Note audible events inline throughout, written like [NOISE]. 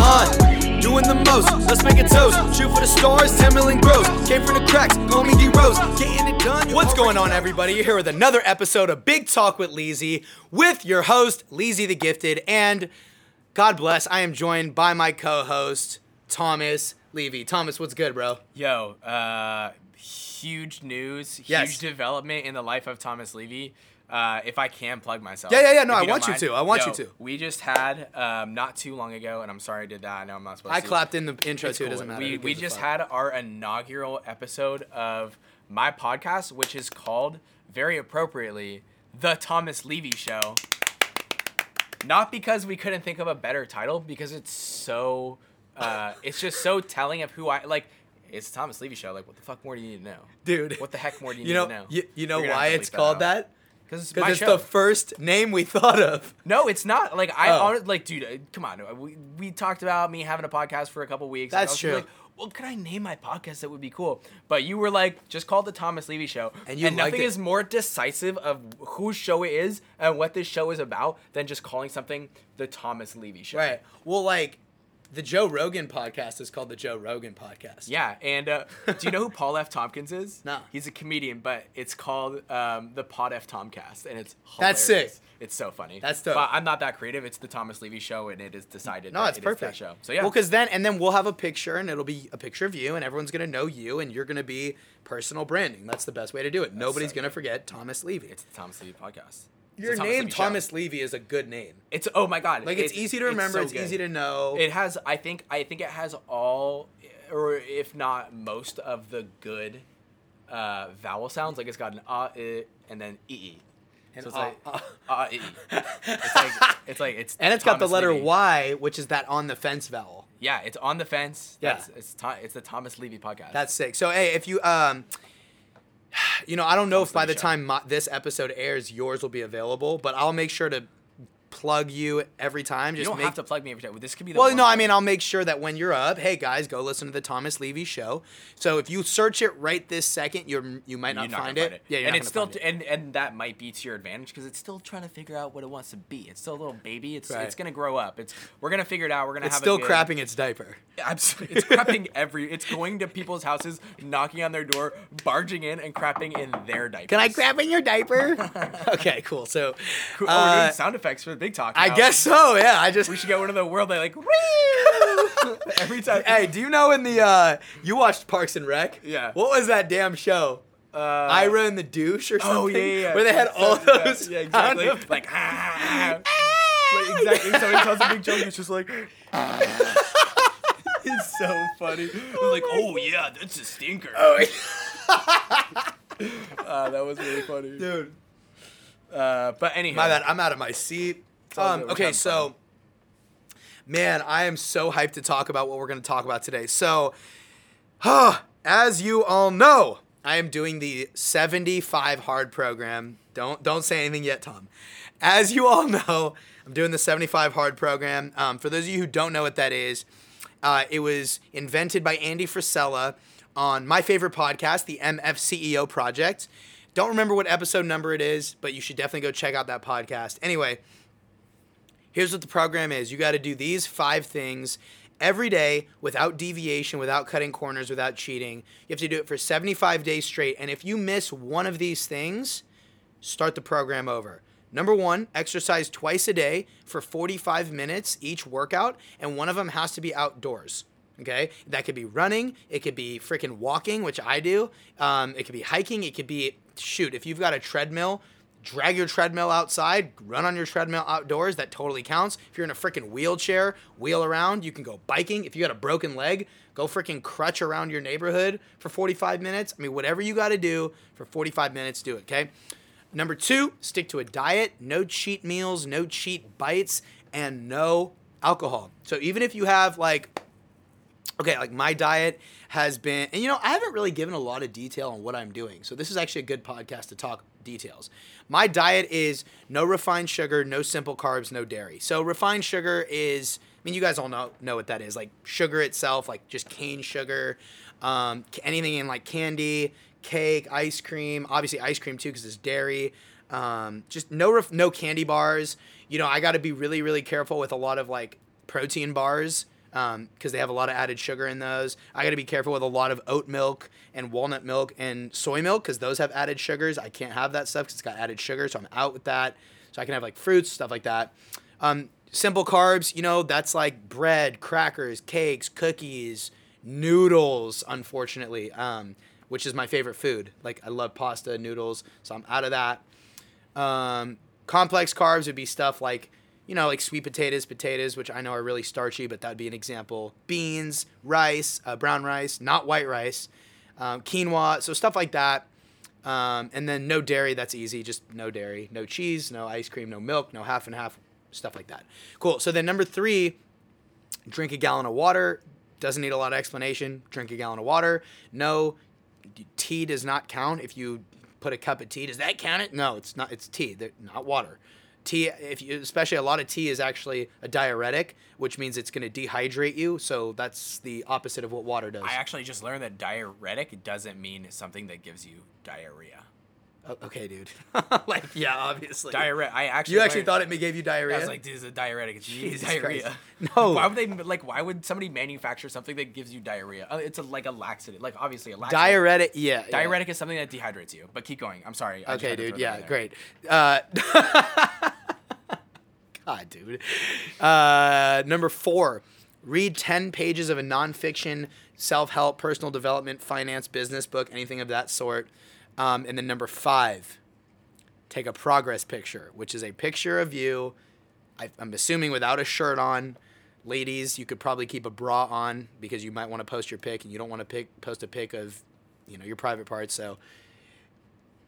On, doing the most. Let's make a toast. Shoot for the stars, 10 million gross. Came from the cracks, homie D Rose. Getting it done. What's going on, everybody? You're here with another episode of Big Talk with Leezy with your host, Leezy the Gifted. And God bless, I am joined by my co host, Thomas Levy. Thomas, what's good, bro? Yo, uh, huge news, huge Yes. development in the life of Thomas Levy. Uh, if I can plug myself. Yeah, yeah, yeah, no, I want you to, I want Yo, you to. We just had, um, not too long ago, and I'm sorry I did that. I know I'm not supposed I to. I clapped in the intro It's too, it doesn't matter. We, we just had our inaugural episode of my podcast, which is called, very appropriately, The Thomas Levy Show. Not because we couldn't think of a better title, because it's so, uh, it's just so telling of who I, like, it's Thomas Levy Show. Like, what the fuck more do you need to know? Dude. What the heck more do you, You need know, to know? you, you know why it's called that? Because it's it's the first name we [LAUGHS] thought of. No, it's not. Like I, Oh. hon- like, dude, uh, come on. We, we talked about me having a podcast for a couple weeks. and I That's was true. Like, well, could I name my podcast that would be cool? But you were like, just call the Thomas Levy Show. And you liked nothing it. is more decisive of whose show it is and what this show is about than just calling something the Thomas Levy Show. Right. Well, like, the Joe Rogan podcast is called the Joe Rogan podcast. Yeah, and uh, do you know who Paul F. Tompkins is? [LAUGHS] No. He's a comedian, but it's called um, the Pod F. Tompkast, and it's That's sick. It's so funny. That's dope. But I'm not that creative. It's the Thomas Levy Show, and it is decided. No, it's it perfect. show. So yeah. Well, because then and then we'll have a picture, and it'll be a picture of you, and everyone's gonna know you, and you're gonna be personal branding. That's the best way to do it. Nobody's so gonna forget Thomas Levy. it's the Thomas Levy podcast. It's Your Thomas name, Levy Show. Thomas Levy, is a good name. It's oh my god. Like it's it- easy to remember. so It's, easy to know. It has. I think. I think it has all, or if not most of the good uh, vowel sounds. Like it's got an uh, i, and then ee. And so it's uh, like uh. uh, e. [LAUGHS] It's like it's like it's. and it's got the letter Levy. Y, which is that on the fence vowel. Yeah, it's on the fence. Yeah. That's, it's Tho- it's the Thomas Levy podcast. That's sick. So hey, if you um, [SIGHS] you know, I don't know if by the time my, this episode airs, yours will be available, but I'll make sure to plug you every time. you Just don't make have to plug me every time. This could be the Well, no, I mean, I'll make sure that when you're up, hey guys, go listen to the Thomas Levy show. So if you search it right this second, you're you might not You're find, gonna it. Yeah, you're and not it's still find it. and and that might be to your advantage because it's still trying to figure out what it wants to be. It's still a little baby. It's Right. it's gonna grow up. It's we're gonna figure it out. We're gonna It's have still a good, crapping its diaper. Abs- [LAUGHS] It's crapping every. It's going to people's houses, knocking on their door, barging in, and crapping in their diaper. Can I crap in your diaper? [LAUGHS] okay, cool. So, Oh, we're uh, doing sound effects for the big talk. I guess so. Yeah, I just. we should get one of the world that like [LAUGHS] every time. Hey, do you know in the uh you watched Parks and Rec? Yeah. What was that damn show? uh, Ira and the douche or something? Oh yeah, yeah, yeah. Where they had all Yeah, those. Yeah, exactly. sound effects. Like, ah, like exactly. Somebody tells a big joke. [LAUGHS] It's just like. [LAUGHS] it's so funny. It's like, oh yeah, that's a stinker. Oh, Uh, that was really funny. dude. Uh, but anyhow, My bad. I'm out of my seat. Um, okay, so, man, I am so hyped to talk about what we're going to talk about today. So, as you all know, I am doing the 75 hard program. Don't don't say anything yet, Tom. As you all [LAUGHS] know, I'm doing the 75 hard program. Um, for those of you who don't know what that is, uh, it was invented by Andy Frisella on my favorite podcast, the MFCEO Project. Don't remember what episode number it is, but you should definitely go check out that podcast. Anyway, here's what the program is you got to do these five things every day without deviation, without cutting corners, without cheating. You have to do it for 75 days straight. And if you miss one of these things, start the program over. Number one, exercise twice a day for 45 minutes each workout, and one of them has to be outdoors. Okay, that could be running, it could be freaking walking, which I do. Um, it could be hiking, it could be shoot. If you've got a treadmill, drag your treadmill outside, run on your treadmill outdoors. That totally counts. If you're in a freaking wheelchair, wheel around. You can go biking. If you got a broken leg, go freaking crutch around your neighborhood for 45 minutes. I mean, whatever you got to do for 45 minutes, do it. Okay. Number two, stick to a diet. No cheat meals, no cheat bites, and no alcohol. So even if you have like okay, like my diet has been, and you know, I haven't really given a lot of detail on what I'm doing. So this is actually a good podcast to talk details. My diet is no refined sugar, no simple carbs, no dairy. So refined sugar is, I mean, you guys all know know what that is. Like sugar itself, like just cane sugar, um, anything in like candy, cake, ice cream. Obviously, ice cream too because it's dairy. Um, just no ref- no candy bars. you know, I got to be really, really careful with a lot of like protein bars because they have a lot of added sugar in those. I got to be careful with a lot of oat milk and walnut milk and soy milk because those have added sugars. I can't have that stuff because it's got added sugar, so I'm out with that. So I can have like fruits, stuff like that. Um, simple carbs, you know, that's like bread, crackers, cakes, cookies, noodles, unfortunately, um, which is my favorite food. Like, I love pasta, noodles, so I'm out of that. Um, complex carbs would be stuff like, you know, like sweet potatoes, potatoes, which I know are really starchy, but that would be an example. Beans, rice, uh, brown rice, not white rice, um, quinoa, so stuff like that. Um, and then no dairy, that's easy, just no dairy, no cheese, no ice cream, no milk, no half and half, stuff like that. Cool. So then number three, drink a gallon of water. Doesn't need a lot of explanation. Drink a gallon of water. No, tea does not count. If you put a cup of tea, does that count it? No, it's not. It's tea, They're not water. Tea, if you, especially a lot of tea is actually a diuretic, which means it's going to dehydrate you. So that's the opposite of what water does. I actually just learned that diuretic doesn't mean something that gives you diarrhea. Okay, dude. [LAUGHS] like, yeah, obviously. Diarrhea. I actually. You actually learned- thought it gave you diarrhea? I was like, this is a diuretic. It's Jesus diarrhea. Christ. [LAUGHS] No. Why would they like? Why would somebody manufacture something that gives you diarrhea? Uh, It's a, like a laxative. Like obviously a laxative. diuretic. Yeah. yeah. Diuretic is something that dehydrates you. But keep going. I'm sorry. I Okay, dude. Yeah, great. Uh, [LAUGHS] God, dude. Uh, number four, read 10 pages of a nonfiction, self help, personal development, finance, business book, anything of that sort. Um, and then number five, take a progress picture, which is a picture of you, I, I'm assuming without a shirt on. Ladies, you could probably keep a bra on because you might want to post your pic and you don't want to pic, post a pic of, you know, your private parts. So,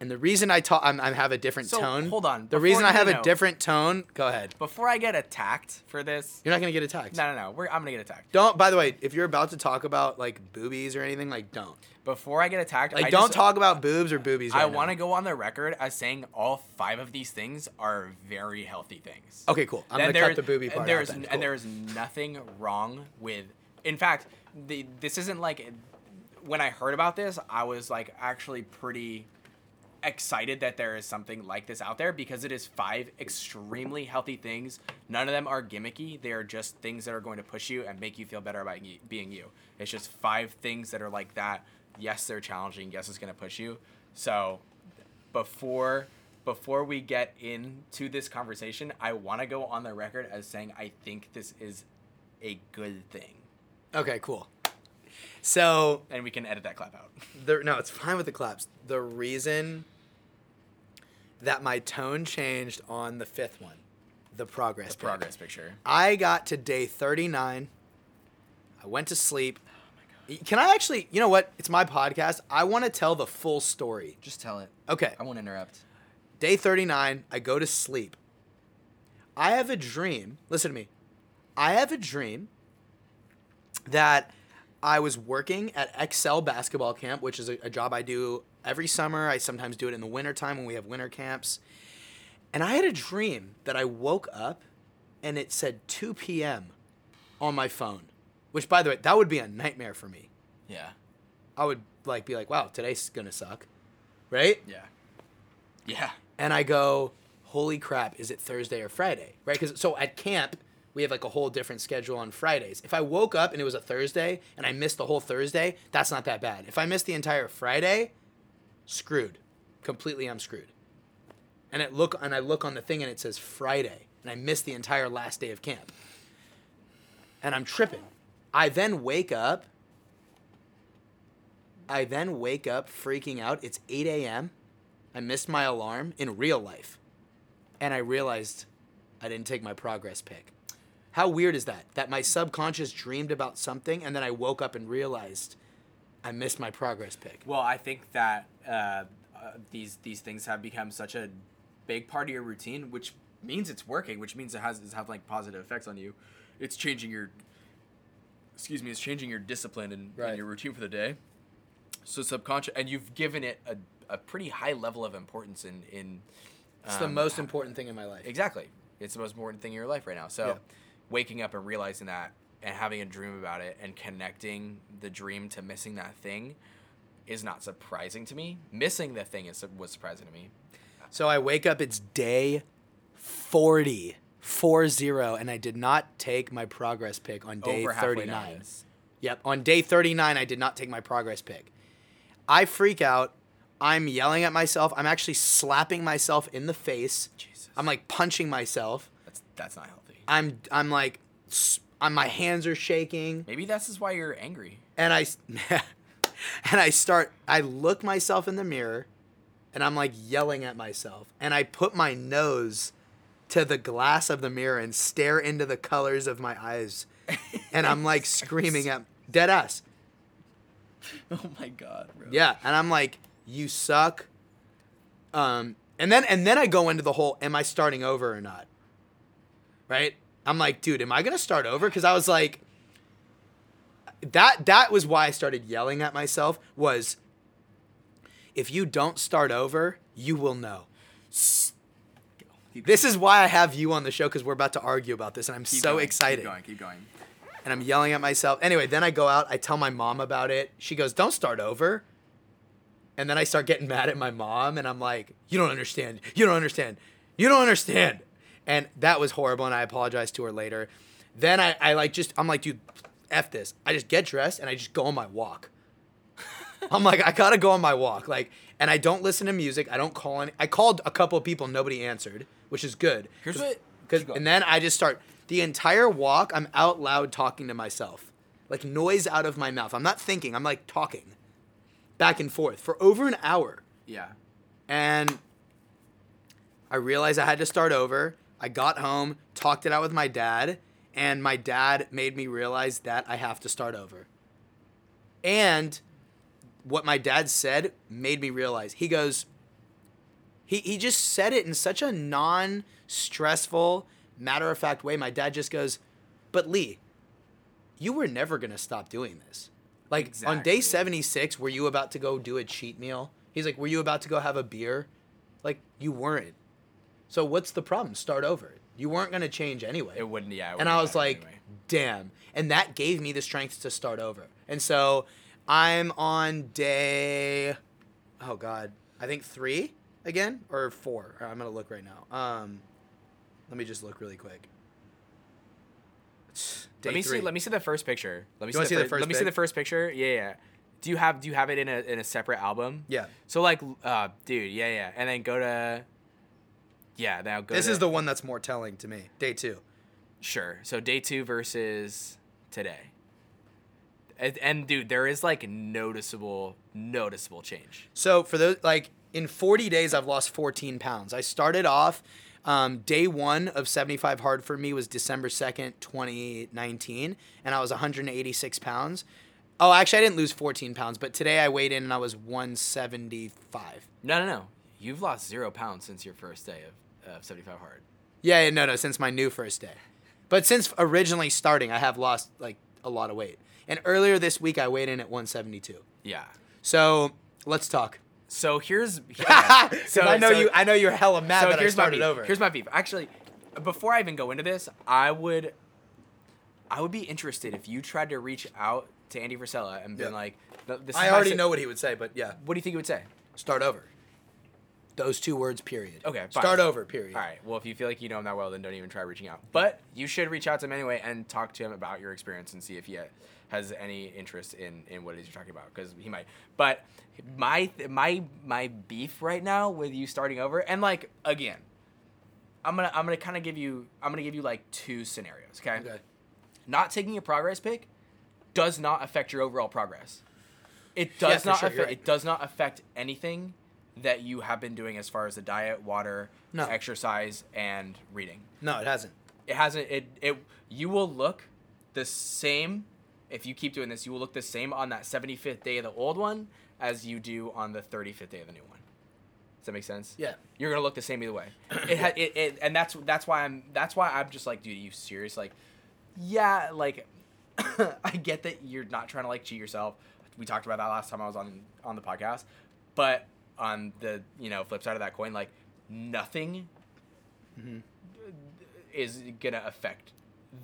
and the reason I talk, I'm, I have a different So, tone. hold on, The reason I have a different tone. Go ahead. Before I get attacked for this, You're not gonna get attacked. no, no, no. We're, I'm gonna get attacked. Don't. By the way, if you're about to talk about like boobies or anything, like don't. Before I get attacked, Like I don't just- talk about boobs or boobies. I want to go on the record as saying all five of these things are very healthy things. Okay, cool. I'm Then gonna cut there- the booby and part there's, out. Then. And there's nothing wrong with. In fact, the, this isn't like. When I heard about this, I was like actually pretty excited that there is something like this out there because it is five extremely healthy things. None of them are gimmicky. They are just things that are going to push you and make you feel better about y- being you. It's just five things that are like that. Yes, they're challenging. Yes, it's going to push you. So, before before we get into this conversation, I want to go on the record as saying I think this is a good thing. Okay, cool. So And we can edit that clap out. [LAUGHS] the no, it's fine with the claps. The reason that my tone changed on the fifth one, the progress. pic. Progress picture. I got to day 39. I went to sleep. Oh can I actually, you know what? It's my podcast. I want to tell the full story. Just tell it. Okay. I won't interrupt. Day 39, I go to sleep. I have a dream. Listen to me. I have a dream that I was working at Excel basketball camp, which is a, a job I do every summer. I sometimes do it in the wintertime when we have winter camps. And I had a dream that I woke up and it said 2 p.m. on my phone, which, by the way, that would be a nightmare for me. Yeah. I would like be like, wow, today's gonna suck, right? Yeah. Yeah. and I go, "Holy crap! Is it Thursday or Friday?" Right? Because so at camp we have like a whole different schedule on Fridays. If I woke up and it was a Thursday and I missed the whole Thursday, that's not that bad. If I missed the entire Friday, screwed, completely I'm screwed. And it look and I look on the thing and it says Friday, and I missed the entire last day of camp, and I'm tripping. I then wake up. I then wake up freaking out. It's 8 a.m. I missed my alarm in real life. And I realized I didn't take my progress pic. How weird is that? That my subconscious dreamed about something and then I woke up and realized I missed my progress pic. Well, I think that uh, uh, these these things have become such a big part of your routine, which means it's working, which means it has it's having like positive effects on you. It's changing your excuse me, it's changing your discipline and, Right. and your routine for the day. So subconscious, and you've given it a, a pretty high level of importance in in. It's the um, most important thing in my life. Exactly. It's the most important thing in your life right now. So, Yeah. Waking up and realizing that and having a dream about it and connecting the dream to missing that thing is not surprising to me. Missing the thing is was surprising to me. So I wake up, it's day 40. 4-0 and I did not take my progress pic on day Over 39. Yep, on day 39 I did not take my progress pic. I freak out. I'm yelling at myself. I'm actually slapping myself in the face. Jesus. I'm like punching myself. That's that's not healthy. I'm I'm like I'm, my hands are shaking Maybe this is why you're angry. and I [LAUGHS] and I start I look myself in the mirror and I'm like yelling at myself and I put my nose to the glass of the mirror and stare into the colors of my eyes [LAUGHS] and I'm like screaming at dead ass. [LAUGHS] Oh my god, bro. Yeah, and I'm like you suck. Um and then and then I go into the whole am I starting over or not? Right? I'm like, dude, am I to start over cuz I was like that that was why I started yelling at myself was if you don't start over, you will know. This is why I have you on the show cuz we're about to argue about this and I'm Keep so going, excited. Keep going. Keep going. And I'm yelling at myself. Anyway, then I go out, I tell my mom about it. She goes, "Don't start over." And then I start getting mad at my mom and I'm like, "You don't understand. You don't understand. You don't understand." And that was horrible and I apologized to her later. Then I, I like just I'm like, dude, F this. I just get dressed and I just go on my walk. [LAUGHS] I'm like, I gotta go on my walk. Like, and I don't listen to music. I don't call any. I called a couple of people, nobody answered, which is good. Here's Cause, what- 'cause- and then I just start the entire walk. I'm out loud talking to myself, like noise out of my mouth. I'm not thinking. I'm like talking, back and forth for over an hour. Yeah. And I realized I had to start over. I got home, talked it out with my dad, and my dad made me realize that I have to start over. And what my dad said made me realize. He goes, he, he just said it in such a non stressful, matter of fact way. My dad just goes, But Lee, you were never going to stop doing this. Like on day 76, were you about to go do a cheat meal? He's like, Were you about to go have a beer? Like, you weren't. So what's the problem? Start over. You weren't going to change anyway. It wouldn't. Yeah. it and I was like, anyway. damn. And that gave me the strength to start over. And so I'm on day, oh God, I think three again or four. I'm going to look right now. Um, let me just look really quick. Day let me three. see. Let me see the first picture. Let me You wanna see the first Let me see the first picture. Yeah, yeah. Do you have Do you have it in a in a separate album? Yeah. So like, uh, dude, yeah, yeah, and then go to. Yeah, now go. This to, is the one that's more telling to me. Day two. sure. So day two versus today. And, and dude, there is like noticeable, noticeable change. So for those like in 40 days, I've lost 14 pounds. I started off. Um, day one of 75 hard for me was December 2nd, 2019, and I was 186 pounds. Oh, actually, I didn't lose 14 pounds, but today I weighed in and I was 175. No, no, no. You've lost zero pounds since your first day of, of 75 hard. Yeah, yeah, no, no, since my new first day. But since originally starting, I have lost like a lot of weight. And earlier this week, I weighed in at 172. Yeah. So let's talk. So here's. [LAUGHS] so I know so- you. I know you're hella mad so that I here's my started beef. over. Here's my beef. Actually, before I even go into this, I would, I would be interested if you tried to reach out to Andy Frisella and been Yeah. like, "This is I already si- know what he would say, but yeah, What do you think he would say? start over. Those two words, period. Okay, fine. Start over, period. All right. Well, if you feel like you know him that well, then don't even try reaching out. But you should reach out to him anyway and talk to him about your experience and see if he has any interest in in what it is you're talking about because he might. But my my my beef right now with you starting over and like again, I'm gonna I'm gonna kind of give you I'm gonna give you like two scenarios. Okay. Okay. Not taking a progress pic does not affect your overall progress. It Yeah, does for not sure, you're affect. right. It does not affect anything that you have been doing as far as the diet, water, No. exercise, and reading. No, it hasn't. It hasn't. It it you will look the same if you keep doing this. You will look the same on that 75th day of the old one as you do on the 35th day of the new one. Does that make sense? Yeah. You're gonna look the same either way. [COUGHS] It, ha- it, it and that's that's why I'm that's why I'm just like, dude, are you serious? Like, yeah, like [COUGHS] I get that you're not trying to like cheat yourself. We talked about that last time I was on on the podcast, but on the you know flip side of that coin, like nothing is gonna affect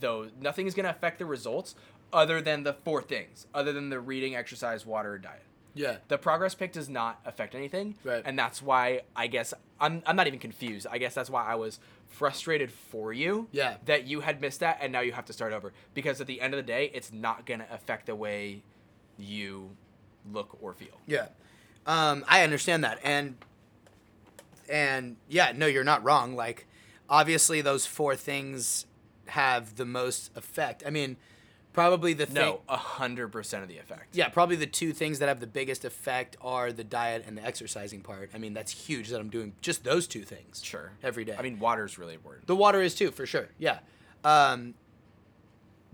those. Nothing is gonna affect the results other than the four things, other than the reading, exercise, water, diet Yeah. the progress pic does not affect anything Right. and that's why i guess I'm I'm not even confused. I guess that's why I was frustrated for you. Yeah. That you had missed that and now you have to start over because at the end of the day, it's not gonna affect the way you look or feel. Yeah. Um, I understand that. And and yeah, no, you're not wrong. Like obviously those four things have the most effect. I mean, probably the thing No, a hundred percent of the effect. Yeah, probably the two things that have the biggest effect are the diet and the exercising part. I mean, that's huge that I'm doing just those two things. Sure. Every day. I mean, water's really important. The water is too, for sure. Yeah. Um,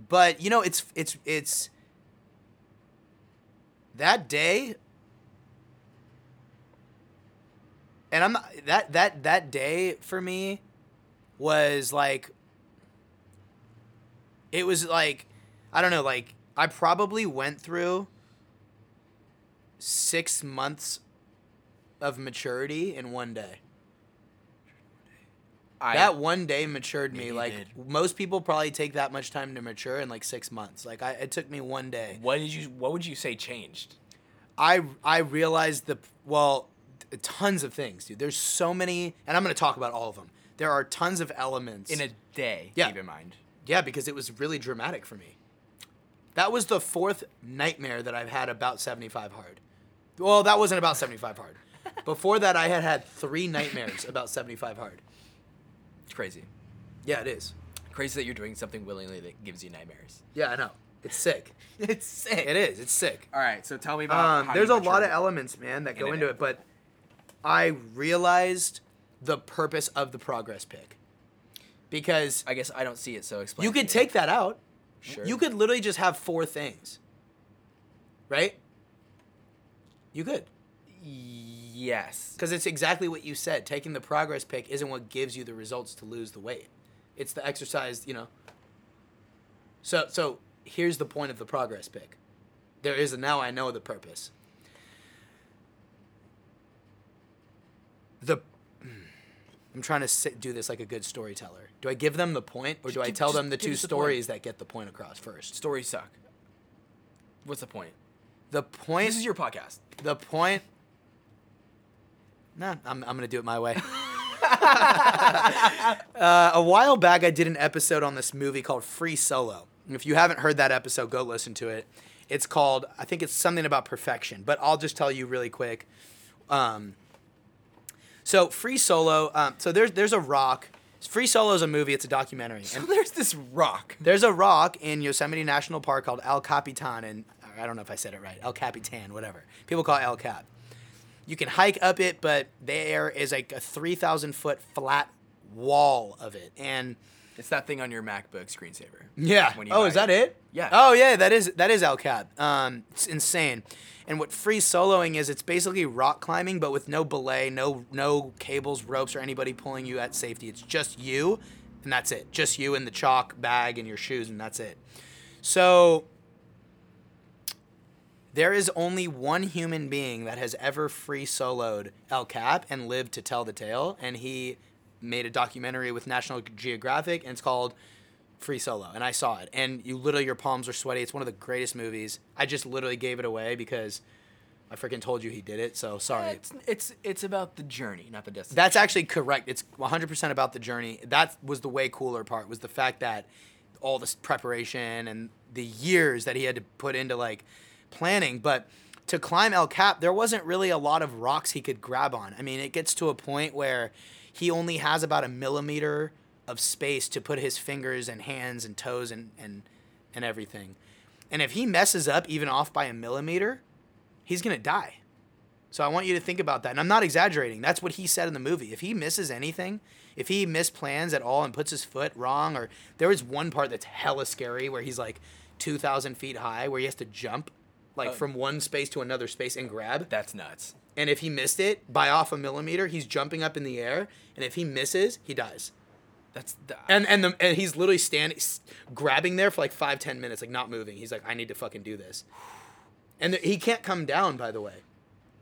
but you know, it's it's it's that day, and I'm not, that that that day for me was like it was like I don't know, like I probably went through six months of maturity in one day I, that one day matured me. Like did. most people probably take that much time to mature in like six months. Like I, it took me one day. what did you what would you say changed? I I realized the well, tons of things, dude. There's so many, and I'm gonna talk about all of them. There are tons of elements In a day, Yeah. keep in mind. yeah, because it was really dramatic for me. That was the fourth nightmare that I've had about 75 hard. Well, that wasn't about 75 hard. [LAUGHS] Before that, I had had three nightmares about 75 hard. It's crazy. Yeah, it is. Crazy that you're doing something willingly that gives you nightmares. Yeah, I know. It's sick. [LAUGHS] It's sick. It is. It's sick. All right, so tell me about. Um, how there's a lot of elements, man, that go into day. it, but I realized the purpose of the progress pic. Because I guess I don't see it, so explain. you could take that out. Sure. You could literally just have four things. Right? You could. Yes. Because it's exactly what you said. Taking the progress pic isn't what gives you the results to lose the weight. It's the exercise, you know. So so here's the point of the progress pic. There is a now I know the purpose. The I'm trying to sit, do this like a good storyteller. Do I give them the point or do I tell them the two us the point. stories that get the point across first? Stories suck. What's the point? The point This is your podcast. the point Nah, I'm, I'm gonna do it my way. [LAUGHS] [LAUGHS] uh, a while back, I did an episode on this movie called Free Solo. And if you haven't heard that episode, go listen to it. It's called, I think it's something about perfection, but I'll just tell you really quick. Um, so Free Solo, um, so there's there's a rock. Free Solo is a movie. It's a documentary. So And there's this rock. there's a rock in Yosemite National Park called El Capitan, and I don't know if I said it right. El Capitan, whatever. People call it El Cap. You can hike up it, but there is like a 3,000 foot flat wall of it. And It's that thing on your MacBook screensaver. yeah. Oh, is that it? Yeah. Oh, yeah. That is that is El Cap. Um, it's insane. And what free soloing is, it's basically rock climbing, but with no belay, no no cables, ropes, or anybody pulling you at safety. It's just you, and that's it. Just you and the chalk bag and your shoes, and that's it. So there is only one human being that has ever free soloed El Cap and lived to tell the tale, and he made a documentary with National Geographic, and it's called Free Solo, and I saw it, and you literally your palms are sweaty. It's one of the greatest movies. I just literally gave it away because I freaking told you he did it. So sorry. It's it's it's about the journey, not the destination. That's actually correct. It's 100% about the journey. That was the way cooler part was the fact that all this preparation and the years that he had to put into like planning, but to climb El Cap, there wasn't really a lot of rocks he could grab on. I mean, it gets to a point where he only has about a millimeter of space to put his fingers and hands and toes and and and everything. And if he messes up even off by a millimeter, he's going to die. So I want you to think about that. And I'm not exaggerating. That's what he said in the movie. If he misses anything, if he misplans at all and puts his foot wrong, or there is one part that's hella scary where he's like 2,000 feet high, where he has to jump like Uh, from one space to another space and grab. That's nuts. And if he missed it by off a millimeter, he's jumping up in the air. And if he misses, he dies. That's the, And and the and he's literally standing, grabbing there for like five ten minutes, like not moving. He's like, I need to fucking do this. And th- he can't come down. By the way,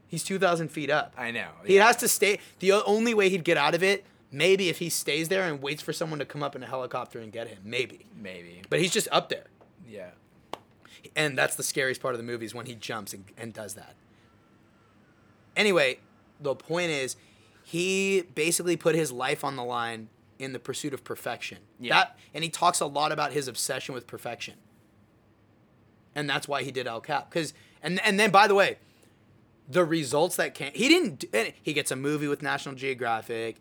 he's two thousand feet up. I know. He yeah. has to stay. The only way he'd get out of it, maybe if he stays there and waits for someone to come up in a helicopter and get him, maybe. maybe. But he's just up there, Yeah. and that's the scariest part of the movie is when he jumps and, and does that. Anyway, the point is, he basically put his life on the line in the pursuit of perfection. Yeah. That and he talks a lot about his obsession with perfection. And that's why he did El Cap cuz and and then by the way, the results that came he didn't he gets a movie with National Geographic,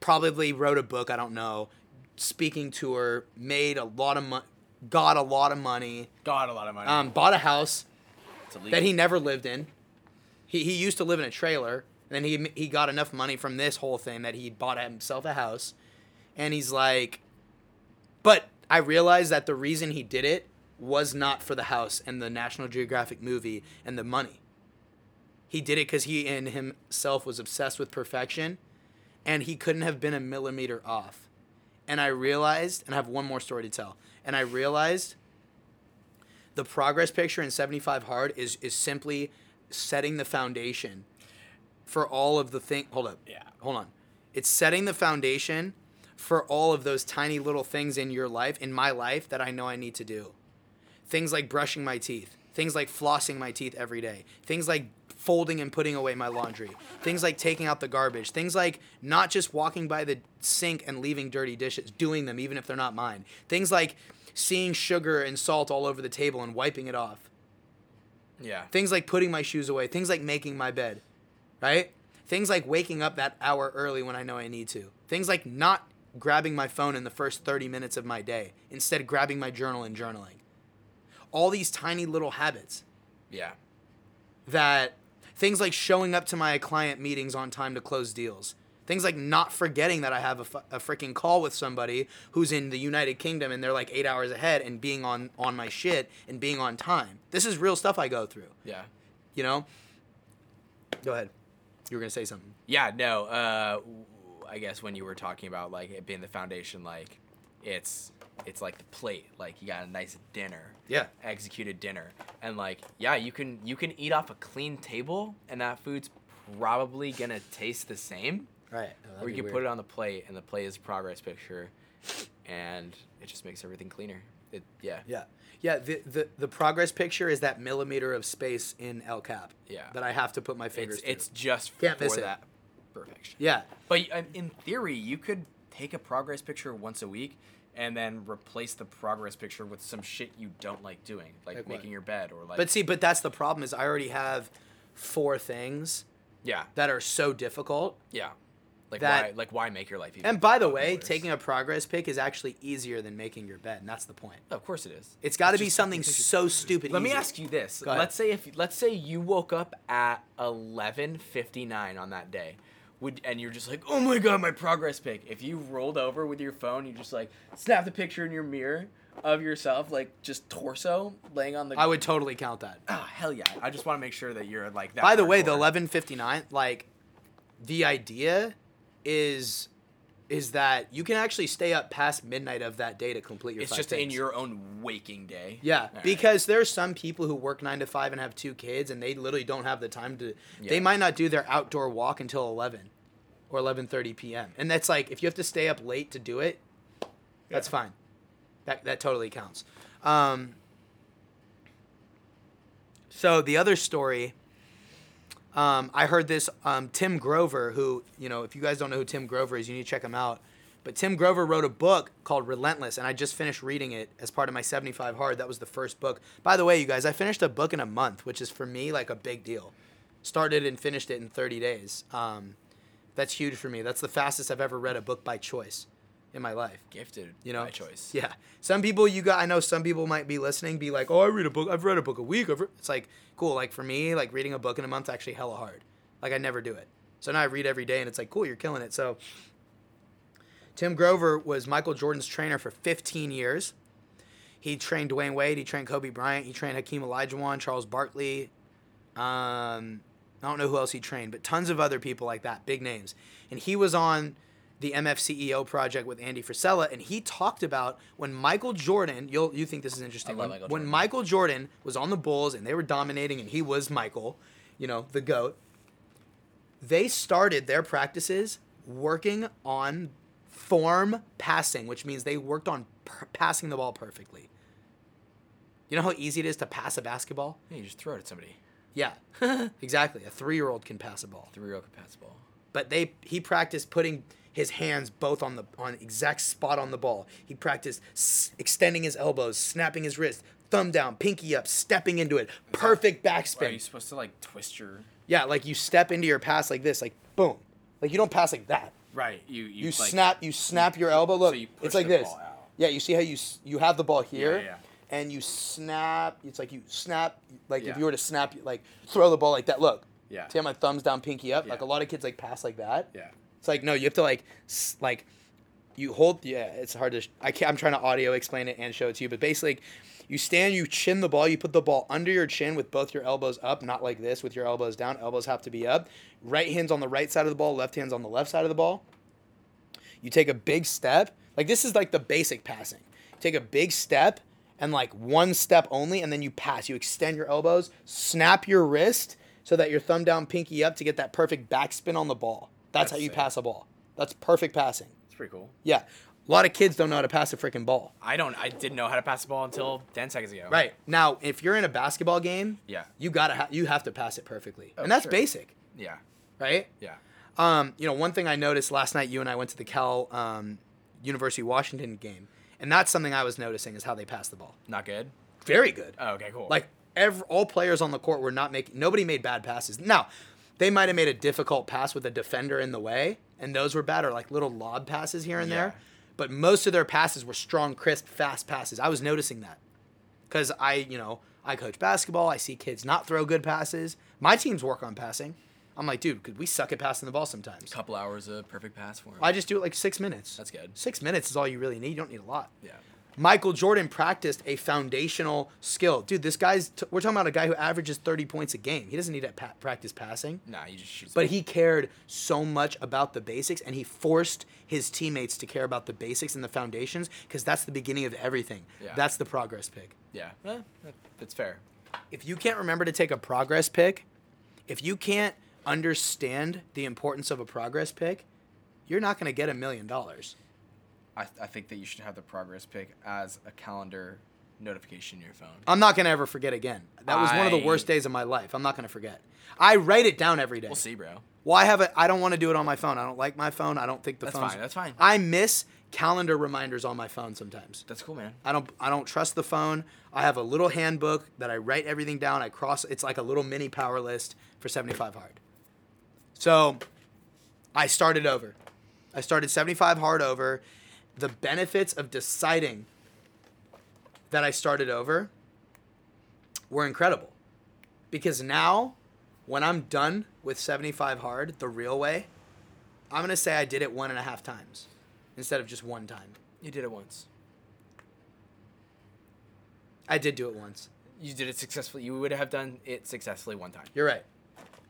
probably wrote a book, I don't know, speaking tour, made a lot of money, got a lot of money, Got a lot of money. um, bought a house that he never lived in. He, he used to live in a trailer, and then he he got enough money from this whole thing that he bought himself a house, and he's like, but I realized that the reason he did it was not for the house and the National Geographic movie and the money. He did it because he and himself was obsessed with perfection, and he couldn't have been a millimeter off. And I realized, and I have one more story to tell, and I realized the progress picture in 75 hard is is simply setting the foundation for all of the thing hold up Yeah. hold on it's setting the foundation for all of those tiny little things in your life in my life that i know i need to do. Things like brushing my teeth things like flossing my teeth every day things like folding and putting away my laundry things like taking out the garbage things like not just walking by the sink and leaving dirty dishes doing them even if they're not mine. Things like seeing sugar and salt all over the table and wiping it off. Yeah. things like putting my shoes away things like making my bed right? Things like waking up that hour early when i know i need to. Things like not grabbing my phone in the first 30 minutes of my day instead of grabbing my journal and journaling all these tiny little habits Yeah. that things like showing up to my client meetings on time to close deals things like not forgetting that i have a, a freaking call with somebody who's in the united kingdom and they're like eight hours ahead and being on on my shit and being on time this is real stuff i go through Yeah. you know go ahead you were gonna say something Yeah, no. Uh, I guess when you were talking about like it being the foundation, like it's it's like the plate. Like you got a nice dinner, yeah executed dinner, and like yeah, you can you can eat off a clean table, and that food's probably gonna taste the same. right or you can put it on the plate, and the plate is a progress picture, and it just makes everything cleaner. It yeah yeah yeah the, the the progress picture is that millimeter of space in el cap Yeah. that i have to put my fingers It's it's just Can't for miss it. Perfection. yeah But uh, in theory, you could take a progress picture once a week and then replace the progress picture with some shit you don't like doing, like, Like making your bed or like. but see but that's the problem is i already have four things yeah, that are so difficult yeah. Like That- why? Like why make your life easier? and by the way worse? taking a progress pic is actually easier than making your bed and that's the point of course it is. it's got to be something so stupid Let me ask you this. Let's say if let's say you woke up at eleven fifty nine on that day. Would, and you're just like, oh my god, my progress pic. If you rolled over with your phone, you just like snap the picture in your mirror of yourself, like just torso laying on the. i would totally count that Ah, hell yeah! I just want to make sure that you're like that. By the way, the 1159, like the idea is is that you can actually stay up past midnight of that day to complete your It's five just in your own waking day. yeah, Alright. because there's some people who work 9 to 5 and have two kids and they literally don't have the time to they might not do their outdoor walk until 11 or 11:30 p.m. And that's like if you have to stay up late to do it, that's Yeah. fine. That that totally counts. Um so the other story um, I heard this um, Tim Grover, who you know, if you guys don't know who Tim Grover is, you need to check him out. But Tim Grover wrote a book called Relentless, and I just finished reading it as part of my 75 Hard. That was the first book. By the way, you guys, I finished a book in a month, which is for me like a big deal. Started and finished it in 30 days. Um, that's huge for me. That's the fastest I've ever read a book by choice in my life. gifted, You know, by choice. Yeah. Some people you got. I know some people might be listening, be like, "Oh, I read a book. I've read a book a week." I've. It's like cool. Like for me, like reading a book in a month actually hella hard. Like I never do it. So now I read every day, and it's like cool. You're killing it. So Tim Grover was Michael Jordan's trainer for 15 years. He trained Dwyane Wade. He trained Kobe Bryant. He trained Hakeem Olajuwon, Charles Barkley. Um, I don't know who else he trained, but tons of other people like that, big names. And he was on the MFCEO project with Andy Frisella, and he talked about when Michael Jordan. You'll you think this is interesting? When, Michael when Jordan. Michael Jordan was on the Bulls and they were dominating, and he was Michael, you know, the goat. They started their practices working on form passing, which means they worked on per- passing the ball perfectly. You know how easy it is to pass a basketball? Yeah, you just throw it at somebody. Yeah, [LAUGHS] exactly. A three-year-old can pass a ball. Three year old can pass a ball. but they he practiced putting his hands both on the on exact spot on the ball. He practiced s- extending his elbows, snapping his wrist, thumb down, pinky up, stepping into it, perfect backspin. Are you supposed to like twist your? Yeah, like you step into your pass like this, like boom. Like you don't pass like that. Right. You you, You like, snap, you snap your elbow. Look, you push it's like this. ball out. Yeah, you see how you s- you have the ball here, yeah. and you snap. It's like you snap, like Yeah. if you were to snap, like throw the ball like that. Look, Yeah. See how my thumbs down, pinky up. Like a lot of kids like pass like that. Yeah. It's like no, you have to like like you hold. Yeah, it's hard to. I can't. I'm trying to audio explain it and show it to you, but basically. Like, you stand, you chin the ball, you put the ball under your chin with both your elbows up, not like this with your elbows down. Elbows have to be up. Right hand's on the right side of the ball, left hand's on the left side of the ball. You take a big step. Like this is like the basic passing. Take a big step and like one step only, and then you pass. You extend your elbows, snap your wrist so that your thumb down, pinky up to get that perfect backspin on the ball. That's, That's how you sick. pass a ball. That's perfect passing. It's pretty cool. Yeah. A lot of kids don't know how to pass a freaking ball. I don't. I didn't know how to pass the ball until ten seconds ago. Right. Now, if you're in a basketball game, Yeah. you gotta ha- you have to pass it perfectly. Oh, and that's sure. basic, Yeah. right? Yeah. Um, you know, one thing I noticed last night, you and I went to the Cal um, University of Washington game, and that's something I was noticing is how they pass the ball. Not good. Very good. Oh, okay. Cool. Like every, all players on the court were not making. Nobody made bad passes. Now, they might have made a difficult pass with a defender in the way, and those were bad, or like little lob passes here and Yeah. there. But most of their passes were strong, crisp, fast passes. I was noticing that because I, you know, I coach basketball. I see kids not throw good passes. My teams work on passing. I'm like, dude, could we suck at passing the ball sometimes? A couple hours of perfect pass for him. I just do it like six minutes. That's good. Six minutes is all you really need. You don't need a lot. yeah. Michael Jordan practiced a foundational skill. Dude, this guy's, t- we're talking about a guy who averages 30 points a game. He doesn't need to pa- practice passing, Nah, he just shoots. but he cared so much about the basics and he forced his teammates to care about the basics and the foundations because that's the beginning of everything. Yeah. That's the progress pic. Yeah. Eh, that's fair. If you can't remember to take a progress pic, if you can't understand the importance of a progress pic, you're not going to get a million dollars. I, I think that you should have the progress pic as a calendar notification in your phone. I'm not gonna ever forget again. That was one of the I- worst days of my life. I'm not gonna forget. I write it down every day. We'll see, bro. Well, I have it. I don't want to do it on my phone. I don't like my phone. I don't think the That's phone's. fine, that's fine. I miss calendar reminders on my phone sometimes. That's cool, man. I don't. I don't trust the phone. I have a little handbook that I write everything down. I cross. It's like a little mini power list for 75 hard. So, I started over. I started 75 hard over. The benefits of deciding that I started over were incredible. Because now, when I'm done with 75 hard the real way, I'm going to say I did it one and a half times instead of just one time. You did it once. I did do it once. You did it successfully. You would have done it successfully one time. You're right.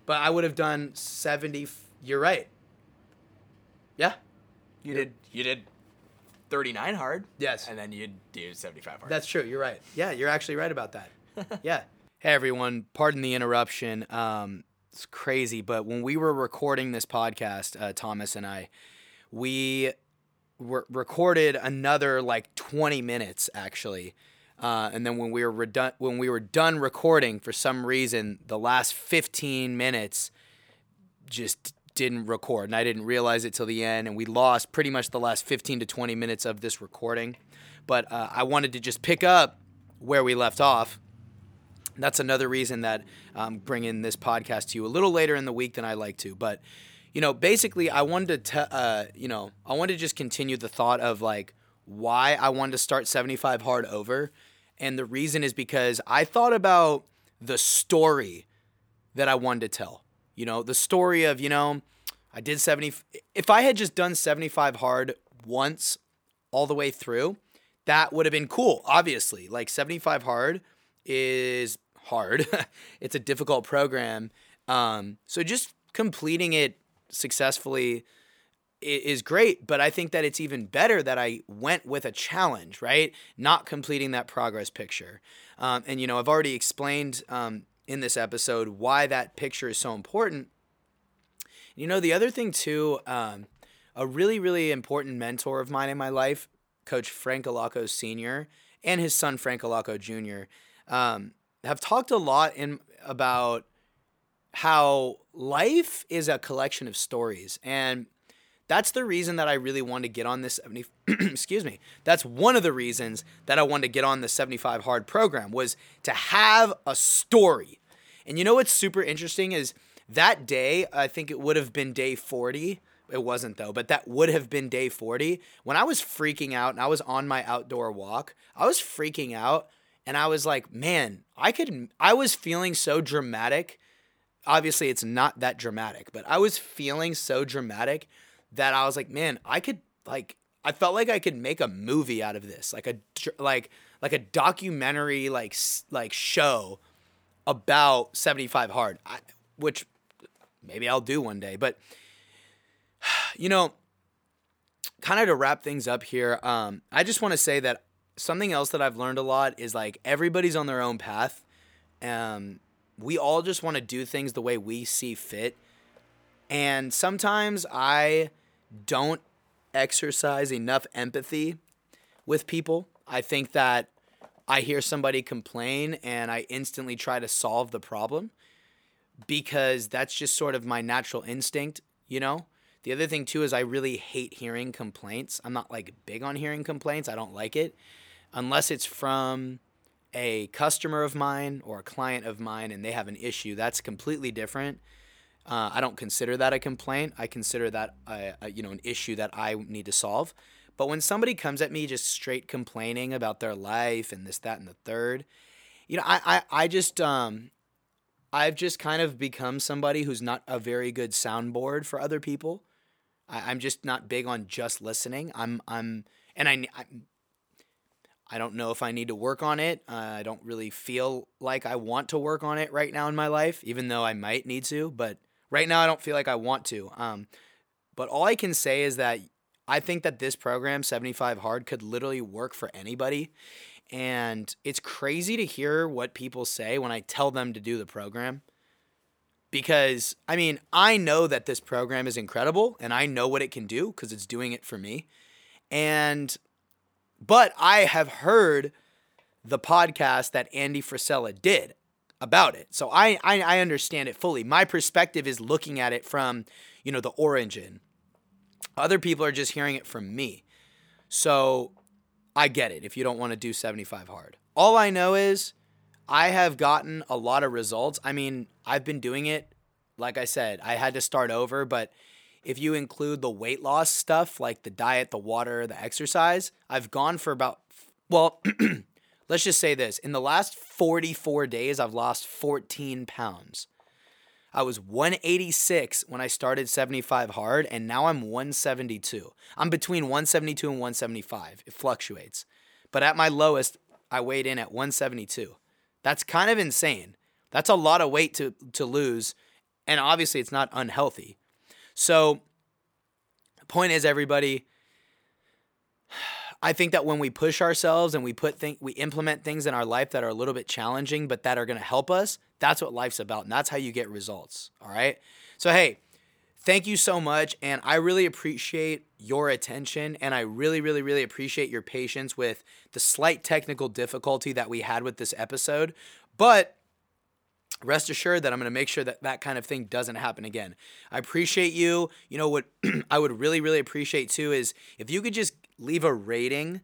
But I would have done 70. f- You're right. Yeah. You did. You did. Thirty-nine hard. Yes. And then you'd do seventy-five hard. That's true. You're right. Yeah, you're actually right about that. [LAUGHS] yeah. Hey everyone, pardon the interruption. Um, it's crazy, but when we were recording this podcast, uh, Thomas and I, we were recorded another like 20 minutes actually. Uh, and then when we were redu- when we were done recording, for some reason, the last 15 minutes just didn't record and I didn't realize it till the end and we lost pretty much the last 15 to 20 minutes of this recording. But uh, I wanted to just pick up where we left off. That's another reason that I'm bringing this podcast to you a little later in the week than I like to. But, you know, basically, I wanted to, te- uh, you know, I wanted to just continue the thought of like why I wanted to start 75 hard over. And the reason is because I thought about the story that I wanted to tell. You know, the story of, you know, I did 70. If I had just done 75 hard once all the way through, that would have been cool, obviously. Like 75 hard is hard, [LAUGHS] it's a difficult program. Um, so just completing it successfully is great, but I think that it's even better that I went with a challenge, right? Not completing that progress picture. Um, and, you know, I've already explained um, in this episode why that picture is so important. You know, the other thing too, um, a really, really important mentor of mine in my life, Coach Frank Alaco Sr. and his son Frank Alaco Jr. Um, have talked a lot in about how life is a collection of stories and that's the reason that I really wanted to get on this 70 [CLEARS THROAT] excuse me. That's one of the reasons that I wanted to get on the 75 hard program was to have a story. And you know what's super interesting is that day, I think it would have been day 40. It wasn't though, but that would have been day 40. When I was freaking out and I was on my outdoor walk, I was freaking out and I was like, man, I could, I was feeling so dramatic. Obviously, it's not that dramatic, but I was feeling so dramatic that I was like, man, I could like I felt like I could make a movie out of this, like a like like a documentary like like show about 75 hard, I, which maybe I'll do one day, but [SIGHS] you know, kind of to wrap things up here, um, I just want to say that something else that I've learned a lot is like everybody's on their own path. Um, we all just want to do things the way we see fit. And sometimes I don't exercise enough empathy with people. I think that I hear somebody complain and I instantly try to solve the problem because that's just sort of my natural instinct, you know? The other thing too is I really hate hearing complaints. I'm not like big on hearing complaints. I don't like it unless it's from a customer of mine or a client of mine and they have an issue. That's completely different. Uh, I don't consider that a complaint. I consider that a, a, you know an issue that I need to solve. But when somebody comes at me just straight complaining about their life and this, that, and the third, you know, I, I, I just um, I've just kind of become somebody who's not a very good soundboard for other people. I, am just not big on just listening. I'm I'm and I, I I don't know if I need to work on it. Uh, I don't really feel like I want to work on it right now in my life, even though I might need to. But Right now, I don't feel like I want to. Um, but all I can say is that I think that this program, 75 Hard, could literally work for anybody. And it's crazy to hear what people say when I tell them to do the program. Because, I mean, I know that this program is incredible and I know what it can do because it's doing it for me. And, but I have heard the podcast that Andy Frisella did about it. So I, I, I understand it fully. My perspective is looking at it from, you know, the origin. Other people are just hearing it from me. So I get it if you don't want to do 75 hard. All I know is I have gotten a lot of results. I mean, I've been doing it like I said, I had to start over, but if you include the weight loss stuff like the diet, the water, the exercise, I've gone for about well, [CLEARS THROAT] let's just say this in the last 44 days, I've lost 14 pounds. I was 186 when I started 75 hard, and now I'm 172. I'm between 172 and 175. It fluctuates. But at my lowest, I weighed in at 172. That's kind of insane. That's a lot of weight to, to lose, and obviously it's not unhealthy. So, point is, everybody, [SIGHS] I think that when we push ourselves and we put things, we implement things in our life that are a little bit challenging, but that are going to help us, that's what life's about. And that's how you get results. All right. So, hey, thank you so much. And I really appreciate your attention. And I really, really, really appreciate your patience with the slight technical difficulty that we had with this episode. But rest assured that I'm going to make sure that that kind of thing doesn't happen again. I appreciate you. You know what [CLEARS THROAT] I would really really appreciate too is if you could just leave a rating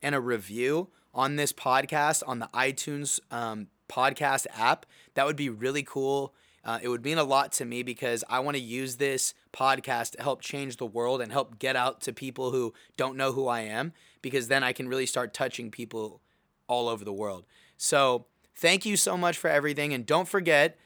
and a review on this podcast on the iTunes um, podcast app. That would be really cool. Uh, it would mean a lot to me because I want to use this podcast to help change the world and help get out to people who don't know who I am because then I can really start touching people all over the world. So, thank you so much for everything. And don't forget,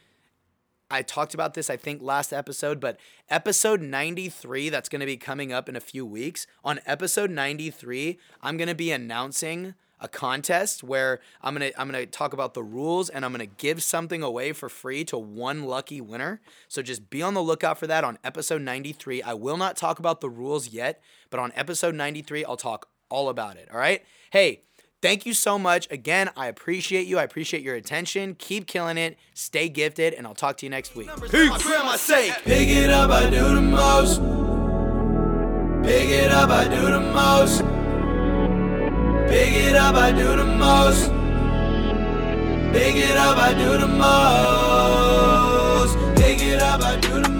I talked about this, I think, last episode, but episode 93, that's going to be coming up in a few weeks. On episode 93, I'm going to be announcing a contest where I'm gonna I'm gonna talk about the rules and I'm gonna give something away for free to one lucky winner. So just be on the lookout for that on episode 93. I will not talk about the rules yet, but on episode 93, I'll talk all about it. All right. Hey, Thank you so much. Again, I appreciate you. I appreciate your attention. Keep killing it. Stay gifted, and I'll talk to you next week. Peace. Pick it up, I do the most. Pick it up, I do the most. Pick it up, I do the most. Big it up, I do the most. Pick it up, I do the